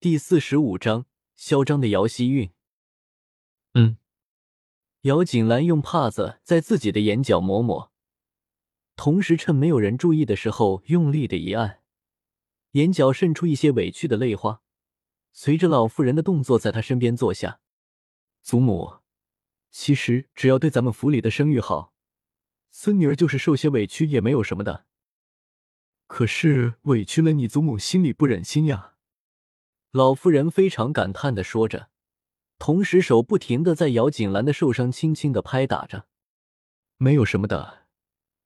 第四十五章，嚣张的姚希韵。嗯，姚锦兰用帕子在自己的眼角抹抹，同时趁没有人注意的时候用力的一按，眼角渗出一些委屈的泪花。随着老妇人的动作，在她身边坐下。祖母，其实只要对咱们府里的声誉好，孙女儿就是受些委屈也没有什么的。可是委屈了你祖母，心里不忍心呀。老妇人非常感叹的说着，同时手不停的在姚锦兰的受伤轻轻的拍打着。没有什么的，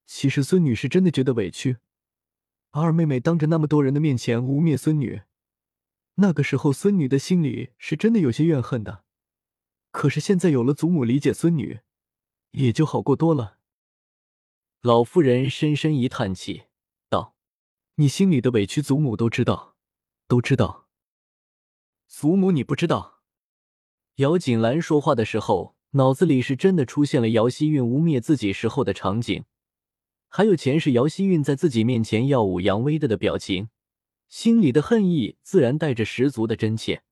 其实孙女是真的觉得委屈。二妹妹当着那么多人的面前污蔑孙女，那个时候孙女的心里是真的有些怨恨的。可是现在有了祖母理解孙女，也就好过多了。老妇人深深一叹气，道：“你心里的委屈，祖母都知道，都知道。”祖母，你不知道。姚锦兰说话的时候，脑子里是真的出现了姚希韵污蔑自己时候的场景，还有前世姚希韵在自己面前耀武扬威的的表情，心里的恨意自然带着十足的真切。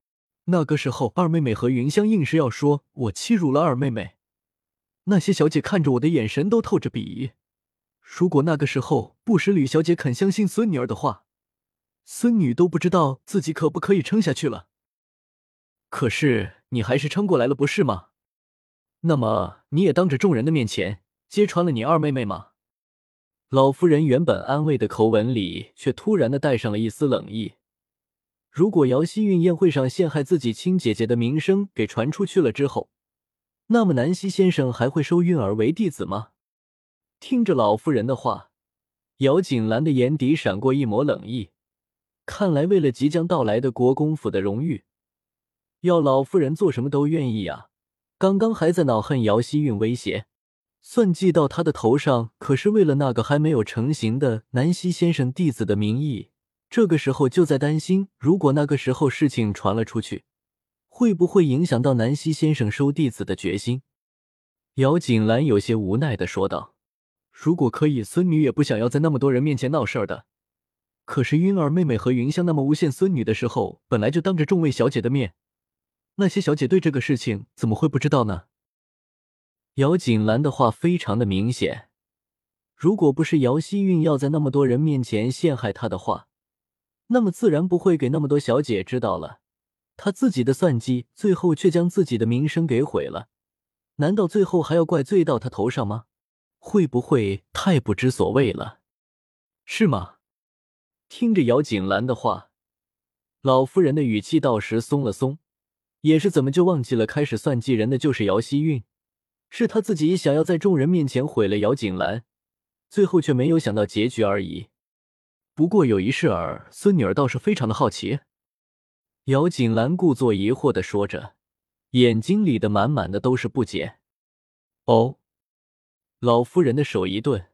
那个时候，二妹妹和云香硬是要说我欺辱了二妹妹，那些小姐看着我的眼神都透着鄙夷。如果那个时候不使吕小姐肯相信孙女儿的话，孙女都不知道自己可不可以撑下去了。可是你还是撑过来了，不是吗？那么你也当着众人的面前揭穿了你二妹妹吗？老夫人原本安慰的口吻里，却突然的带上了一丝冷意。如果姚希韵宴会上陷害自己亲姐姐的名声给传出去了之后，那么南希先生还会收韵儿为弟子吗？听着老夫人的话，姚锦兰的眼底闪过一抹冷意。看来为了即将到来的国公府的荣誉。要老夫人做什么都愿意呀！刚刚还在恼恨姚希韵威胁，算计到他的头上，可是为了那个还没有成型的南希先生弟子的名义，这个时候就在担心，如果那个时候事情传了出去，会不会影响到南希先生收弟子的决心？姚锦兰有些无奈的说道：“如果可以，孙女也不想要在那么多人面前闹事儿的。可是云儿妹妹和云香那么诬陷孙女的时候，本来就当着众位小姐的面。”那些小姐对这个事情怎么会不知道呢？姚锦兰的话非常的明显，如果不是姚希韵要在那么多人面前陷害她的话，那么自然不会给那么多小姐知道了。她自己的算计，最后却将自己的名声给毁了，难道最后还要怪罪到她头上吗？会不会太不知所谓了？是吗？听着姚锦兰的话，老夫人的语气倒时松了松。也是怎么就忘记了开始算计人的就是姚希韵，是他自己想要在众人面前毁了姚锦兰，最后却没有想到结局而已。不过有一事儿，孙女儿倒是非常的好奇。姚锦兰故作疑惑的说着，眼睛里的满满的都是不解。哦，老夫人的手一顿，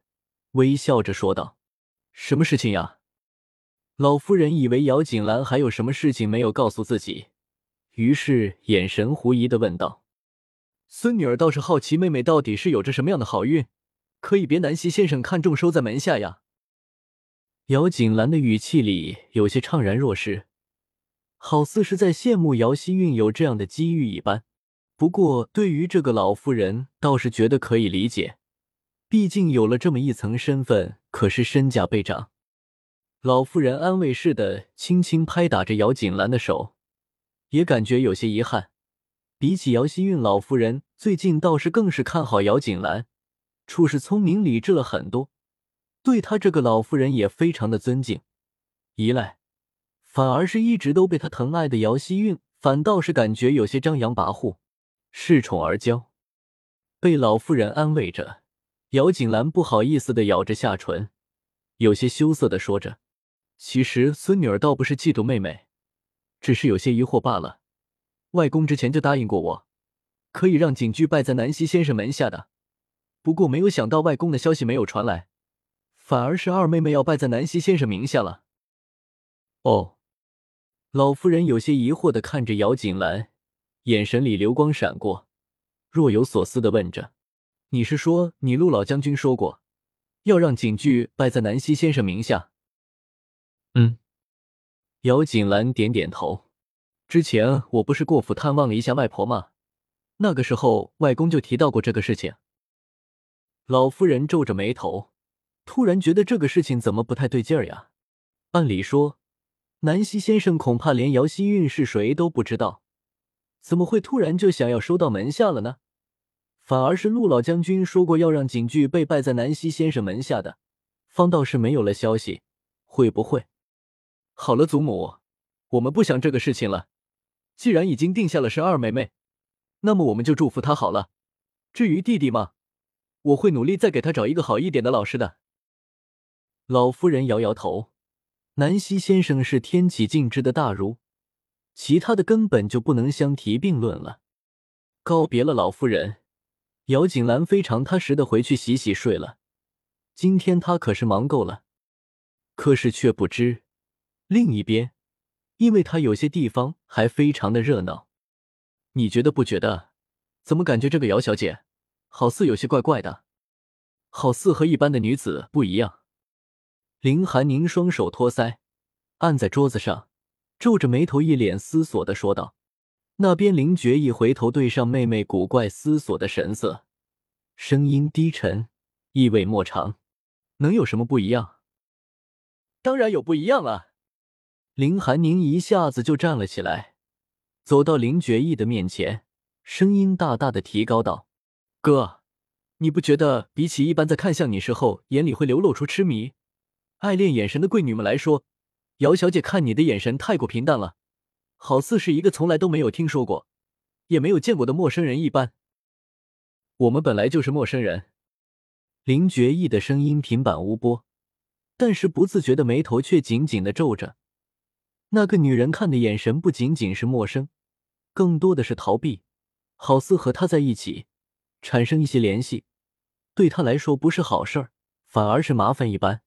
微笑着说道：“什么事情呀？”老夫人以为姚锦兰还有什么事情没有告诉自己。于是眼神狐疑的问道：“孙女儿倒是好奇，妹妹到底是有着什么样的好运，可以别南希先生看中收在门下呀？”姚锦兰的语气里有些怅然若失，好似是在羡慕姚希韵有这样的机遇一般。不过对于这个老妇人，倒是觉得可以理解，毕竟有了这么一层身份，可是身价倍涨。老妇人安慰似的轻轻拍打着姚锦兰的手。也感觉有些遗憾，比起姚希韵老夫人，最近倒是更是看好姚锦兰，处事聪明理智了很多，对她这个老夫人也非常的尊敬依赖，反而是一直都被她疼爱的姚希韵，反倒是感觉有些张扬跋扈，恃宠而骄。被老夫人安慰着，姚锦兰不好意思的咬着下唇，有些羞涩的说着：“其实孙女儿倒不是嫉妒妹妹。”只是有些疑惑罢了。外公之前就答应过我，可以让景驹拜在南溪先生门下的。不过没有想到外公的消息没有传来，反而是二妹妹要拜在南溪先生名下了。哦，老夫人有些疑惑的看着姚锦兰，眼神里流光闪过，若有所思的问着：“你是说你陆老将军说过，要让景驹拜在南溪先生名下？”嗯。姚锦兰点点头。之前我不是过府探望了一下外婆吗？那个时候外公就提到过这个事情。老夫人皱着眉头，突然觉得这个事情怎么不太对劲儿呀？按理说，南希先生恐怕连姚希韵是谁都不知道，怎么会突然就想要收到门下了呢？反而是陆老将军说过要让景剧被拜在南希先生门下的，方倒是没有了消息。会不会？好了，祖母，我们不想这个事情了。既然已经定下了是二妹妹，那么我们就祝福她好了。至于弟弟嘛，我会努力再给他找一个好一点的老师的。老夫人摇摇头，南希先生是天启尽之的大儒，其他的根本就不能相提并论了。告别了老夫人。姚锦兰非常踏实的回去洗洗睡了。今天她可是忙够了，可是却不知另一边，因为她有些地方还非常的热闹。你觉得不觉得？怎么感觉这个姚小姐好似有些怪怪的？好似和一般的女子不一样。林寒宁双手托腮，按在桌子上，皱着眉头，一脸思索的说道。那边，林觉一回头对上妹妹古怪思索的神色，声音低沉，意味莫长。能有什么不一样？当然有不一样了！林寒宁一下子就站了起来，走到林觉意的面前，声音大大的提高道：“哥，你不觉得比起一般在看向你时候眼里会流露出痴迷、爱恋眼神的贵女们来说，姚小姐看你的眼神太过平淡了？”好似是一个从来都没有听说过，也没有见过的陌生人一般。我们本来就是陌生人。林觉意的声音平板无波，但是不自觉的眉头却紧紧的皱着。那个女人看的眼神不仅仅是陌生，更多的是逃避，好似和他在一起产生一些联系，对他来说不是好事儿，反而是麻烦一般。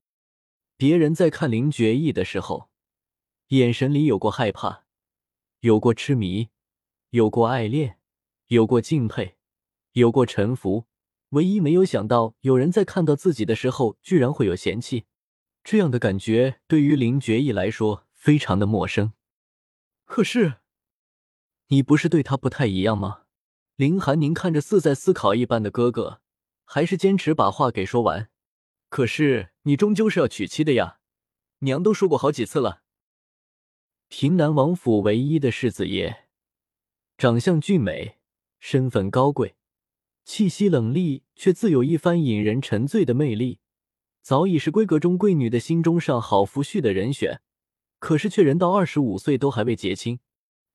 别人在看林觉意的时候，眼神里有过害怕。有过痴迷，有过爱恋，有过敬佩，有过臣服，唯一没有想到，有人在看到自己的时候，居然会有嫌弃。这样的感觉对于林觉意来说非常的陌生。可是，你不是对他不太一样吗？林寒宁看着似在思考一般的哥哥，还是坚持把话给说完。可是，你终究是要娶妻的呀，娘都说过好几次了。平南王府唯一的世子爷，长相俊美，身份高贵，气息冷厉，却自有一番引人沉醉的魅力，早已是闺阁中贵女的心中上好夫婿的人选。可是却人到二十五岁都还未结亲，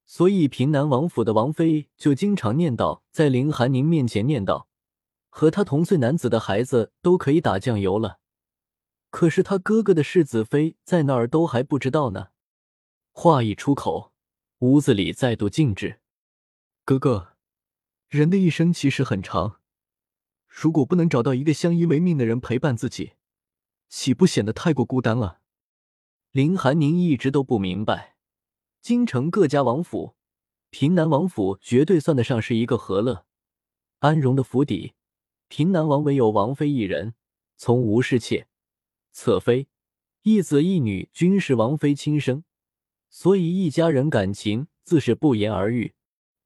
所以平南王府的王妃就经常念叨，在林寒宁面前念叨，和他同岁男子的孩子都可以打酱油了。可是他哥哥的世子妃在那儿都还不知道呢。话一出口，屋子里再度静止。哥哥，人的一生其实很长，如果不能找到一个相依为命的人陪伴自己，岂不显得太过孤单了？林寒宁一直都不明白，京城各家王府，平南王府绝对算得上是一个和乐、安荣的府邸。平南王唯有王妃一人，从吴侍妾、侧妃、一子一女均是王妃亲生。所以一家人感情自是不言而喻。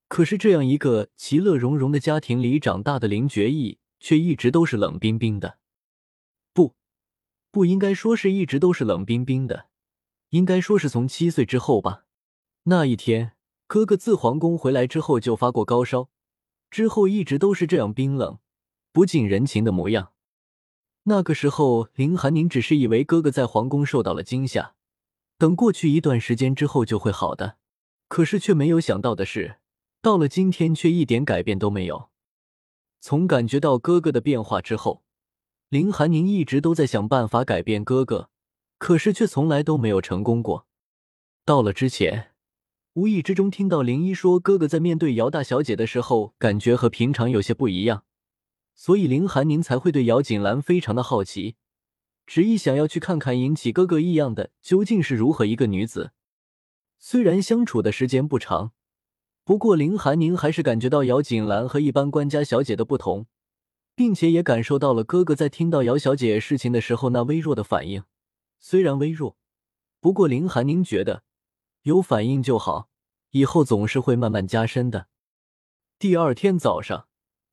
可是这样一个其乐融融的家庭里长大的林觉意，却一直都是冷冰冰的。不，不应该说是一直都是冷冰冰的，应该说是从七岁之后吧。那一天，哥哥自皇宫回来之后就发过高烧，之后一直都是这样冰冷、不近人情的模样。那个时候，林寒宁只是以为哥哥在皇宫受到了惊吓。等过去一段时间之后就会好的，可是却没有想到的是，到了今天却一点改变都没有。从感觉到哥哥的变化之后，林寒宁一直都在想办法改变哥哥，可是却从来都没有成功过。到了之前，无意之中听到林一说哥哥在面对姚大小姐的时候，感觉和平常有些不一样，所以林寒宁才会对姚锦兰非常的好奇。执意想要去看看引起哥哥异样的究竟是如何一个女子。虽然相处的时间不长，不过林寒宁还是感觉到姚锦兰和一般官家小姐的不同，并且也感受到了哥哥在听到姚小姐事情的时候那微弱的反应。虽然微弱，不过林寒宁觉得有反应就好，以后总是会慢慢加深的。第二天早上，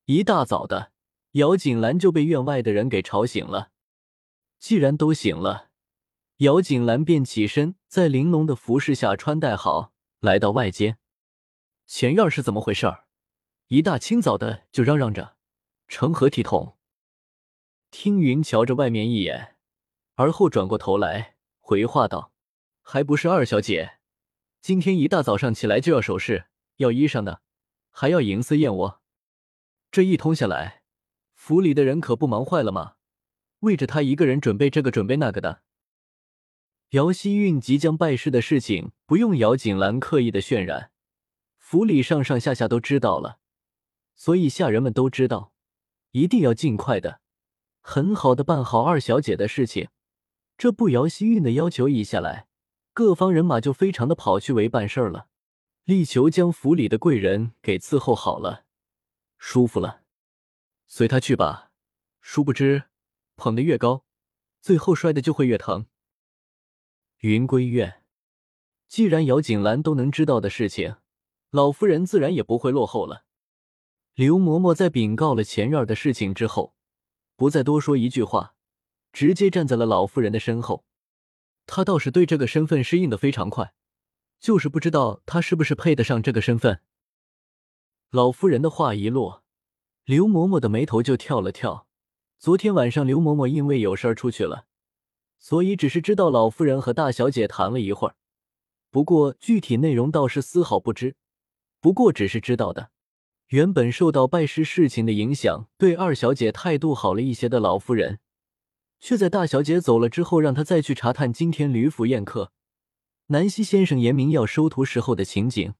一大早的，姚锦兰就被院外的人给吵醒了。既然都醒了，姚锦兰便起身，在玲珑的服侍下穿戴好，来到外间。前院是怎么回事儿？一大清早的就嚷嚷着，成何体统？听云瞧着外面一眼，而后转过头来回话道：“还不是二小姐，今天一大早上起来就要首饰，要衣裳的，还要银丝燕窝。这一通下来，府里的人可不忙坏了吗？为着他一个人准备这个准备那个的。”姚希韵即将拜师的事情，不用姚锦兰刻意的渲染，府里上上下下都知道了，所以下人们都知道，一定要尽快的。很好的办好二小姐的事情，这不姚希韵的要求一下来，各方人马就非常的跑去围办事儿了，力求将府里的贵人给伺候好了，舒服了，随他去吧。殊不知，捧得越高，最后摔的就会越疼。云归院，既然姚锦兰都能知道的事情，老夫人自然也不会落后了。刘嬷嬷在禀告了前院的事情之后。不再多说一句话，直接站在了老妇人的身后。他倒是对这个身份适应的非常快，就是不知道他是不是配得上这个身份。老夫人的话一落，刘嬷嬷的眉头就跳了跳。昨天晚上，刘嬷嬷因为有事儿出去了，所以只是知道老夫人和大小姐谈了一会儿，不过具体内容倒是丝毫不知。不过只是知道的。原本受到拜师事情的影响，对二小姐态度好了一些的老夫人，却在大小姐走了之后，让他再去查探今天吕府宴客南希先生言明要收徒时候的情景。